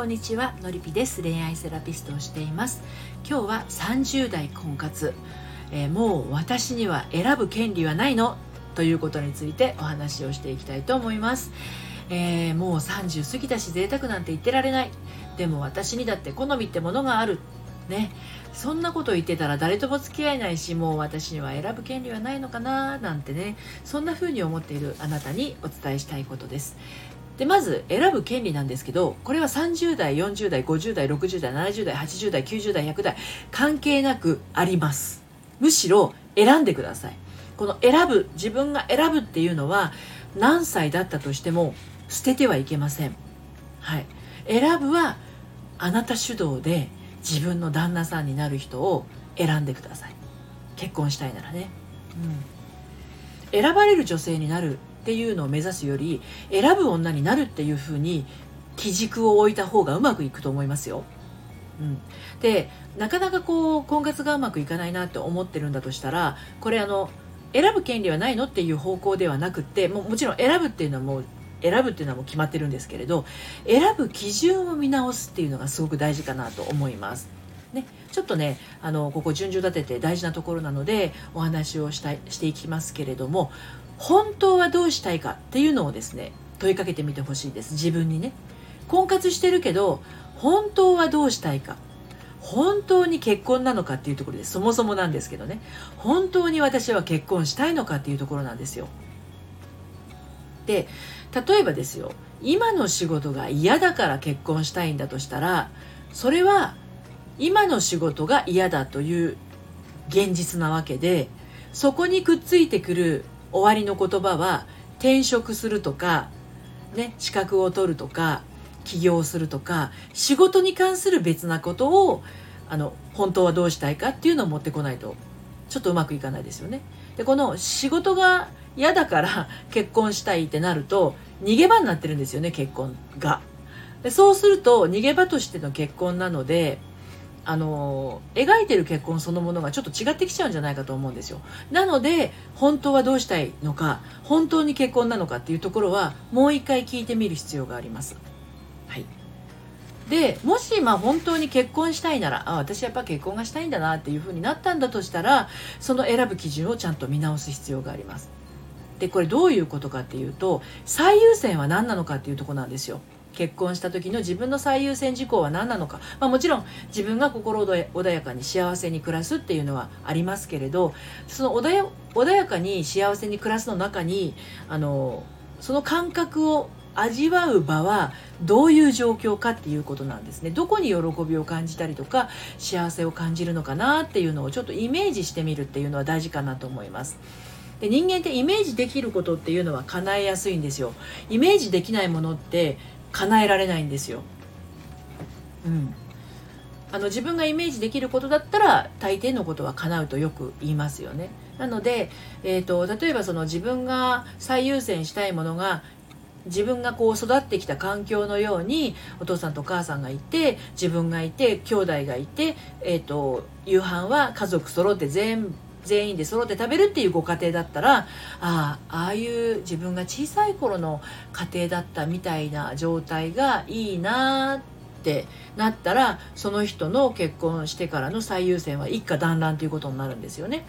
こんにちはのりぴです。恋愛セラピストをしています。今日は30代婚活、えー、もう私には選ぶ権利はないの？ということについてお話をしていきたいと思います、えー、もう30過ぎたし贅沢なんて言ってられない。でも私にだって好みってものがある。ね。そんなこと言ってたら誰とも付き合えないしもう私には選ぶ権利はないのかな？なんてね。そんな風に思っているあなたにお伝えしたいことです。でまず選ぶ権利なんですけどこれは30代40代50代60代70代80代90代100代関係なくあります。むしろ選んでください。この選ぶ自分が選ぶっていうのは何歳だったとしても捨ててはいけません。はい。選ぶはあなた主導で自分の旦那さんになる人を選んでください。結婚したいならね、うん、選ばれる女性になるっていうのを目指すより選ぶ女になるっていうふうに基軸を置いた方がうまくいくと思いますよ。うん、でなかなかこう婚活がうまくいかないなって思ってるんだとしたらこれあの選ぶ権利はないのっていう方向ではなくってももちろん選ぶっていうのはもう選ぶっていうのはもう決まってるんですけれど選ぶ基準を見直すっていうのがすごく大事かなと思います。ね、ちょっとねあのここ順序立てて大事なところなのでお話をしたいしていきますけれども本当はどうしたいかっていうのをですね問いかけてみてほしいです。自分にね。婚活してるけど本当はどうしたいか。本当に結婚なのかっていうところでそもそもなんですけどね。本当に私は結婚したいのかっていうところなんですよ。で例えばですよ。今の仕事が嫌だから結婚したいんだとしたらそれは今の仕事が嫌だという現実なわけでそこにくっついてくる終わりの言葉は転職するとか、ね、資格を取るとか起業するとか仕事に関する別なことをあの本当はどうしたいかっていうのを持ってこないとちょっとうまくいかないですよね。でこの仕事が嫌だから結婚したいってなると逃げ場になってるんですよね結婚が。でそうすると逃げ場としての結婚なのであの描いてる結婚そのものがちょっと違ってきちゃうんじゃないかと思うんですよ。なので本当はどうしたいのか本当に結婚なのかっていうところはもう一回聞いてみる必要があります。はい。でもしまあ本当に結婚したいならあ私やっぱ結婚がしたいんだなっていうふうになったんだとしたらその選ぶ基準をちゃんと見直す必要があります。でこれどういうことかっていうと最優先は何なのかっていうとこなんですよ。結婚した時の自分の最優先事項は何なのか、まあ、もちろん自分が心穏やかに幸せに暮らすっていうのはありますけれどその穏やかに幸せに暮らすの中にあのその感覚を味わう場はどういう状況かっていうことなんですね。どこに喜びを感じたりとか幸せを感じるのかなっていうのをちょっとイメージしてみるっていうのは大事かなと思います。で人間ってイメージできることっていうのは叶えやすいんですよ。イメージできないものって叶えられないんですよ。うん、あの自分がイメージできることだったら大抵のことは叶うとよく言いますよね。なので、えーと、例えばその自分が最優先したいものが自分がこう育ってきた環境のようにお父さんとお母さんがいて自分がいて兄弟がいて、えーと夕飯は家族揃って全部全員で揃って食べるっていうご家庭だったらああああいう自分が小さい頃の家庭だったみたいな状態がいいなってなったらその人の結婚してからの最優先は一家団らんということになるんですよね。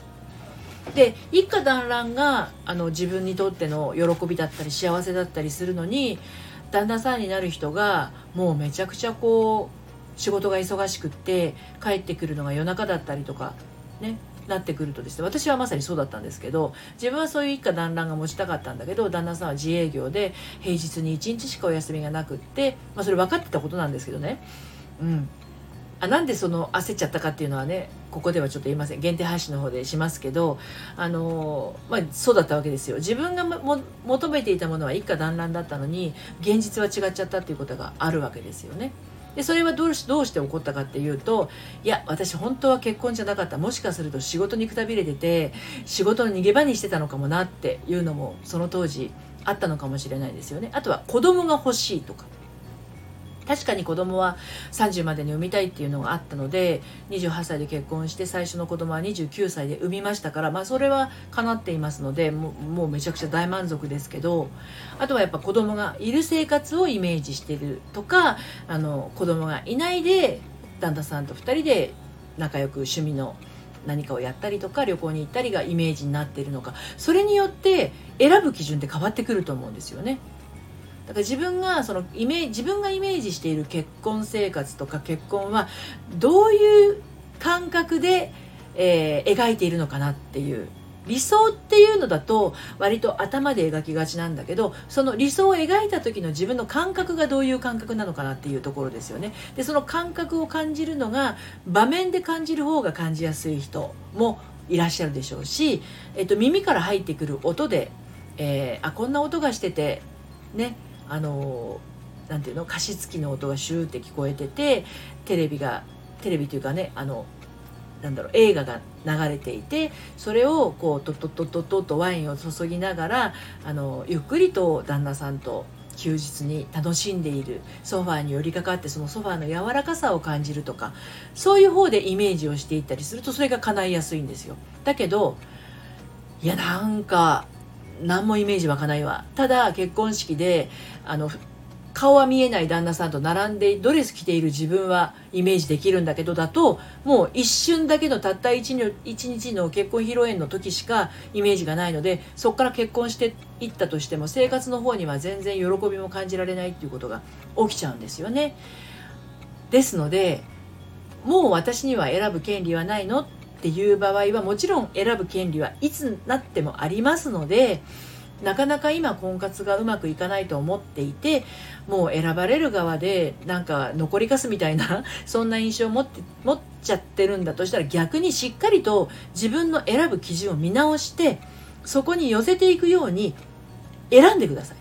で一家団らんがあの自分にとっての喜びだったり幸せだったりするのに旦那さんになる人がもうめちゃくちゃこう仕事が忙しくって帰ってくるのが夜中だったりとかねなってくるとですね私はまさにそうだったんですけど自分はそういう一家団らんが持ちたかったんだけど旦那さんは自営業で平日に1日しかお休みがなくって、まあ、それ分かってたことなんですけどね。うん。あなんでその焦っちゃったかっていうのはねここではちょっと言いません。限定配信の方でしますけどあのまあそうだったわけですよ。自分が求めていたものは一家団らんだったのに現実は違っちゃったっていうことがあるわけですよね。でそれはどうしどうして起こったかっていうといや私本当は結婚じゃなかった。もしかすると仕事にくたびれてて仕事の逃げ場にしてたのかもなっていうのもその当時あったのかもしれないですよね。あとは子供が欲しいとか。確かに子供は30までに産みたいっていうのがあったので28歳で結婚して最初の子供は29歳で産みましたから、まあ、それは叶っていますのでもうめちゃくちゃ大満足ですけどあとはやっぱ子供がいる生活をイメージしてるとかあの子供がいないで旦那さんと2人で仲良く趣味の何かをやったりとか旅行に行ったりがイメージになっているのかそれによって選ぶ基準って変わってくると思うんですよね。だから自分がそのイメ自分がイメージしている結婚生活とか結婚はどういう感覚で、えー、描いているのかなっていう。理想っていうのだと割と頭で描きがちなんだけどその理想を描いた時の自分の感覚がどういう感覚なのかなっていうところですよね。でその感覚を感じるのが場面で感じる方が感じやすい人もいらっしゃるでしょうし、えっと、耳から入ってくる音で、えー、あこんな音がしててねあのなんていうの加湿器の音がシューって聞こえててテレビがテレビというかねあのなんだろう映画が流れていてそれをこうトトトトトとワインを注ぎながらあのゆっくりと旦那さんと休日に楽しんでいるソファーに寄りかかってそのソファーの柔らかさを感じるとかそういう方でイメージをしていったりするとそれが叶いやすいんですよ。だけどいやなんか何もイメージ湧かないわただ結婚式であの顔は見えない旦那さんと並んでドレス着ている自分はイメージできるんだけどだともう一瞬だけのたった一日の結婚披露宴の時しかイメージがないのでそこから結婚していったとしても生活の方には全然喜びも感じられないっていうことが起きちゃうんですよね。ですのでもう私には選ぶ権利はないのっていう場合はもちろん選ぶ権利はいつなってもありますのでなかなか今婚活がうまくいかないと思っていてもう選ばれる側でなんか残りかすみたいな そんな印象を持って持っちゃってるんだとしたら逆にしっかりと自分の選ぶ基準を見直してそこに寄せていくように選んでください。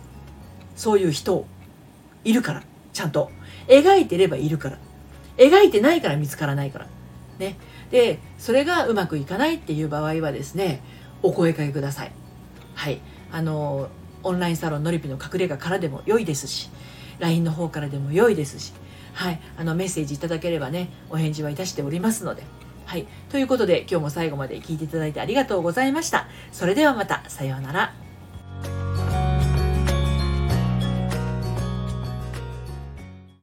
そういう人いるからちゃんと。描いてればいるから。描いてないから見つからないから。ね。でそれがうまくいかないっていう場合はですねお声かけくださいはいあのオンラインサロンのりぴの隠れ家からでも良いですし LINE の方からでも良いですし、はい、あのメッセージいただければねお返事はいたしておりますので。はい、ということで今日も最後まで聞いていただいてありがとうございました。それではまたさようなら。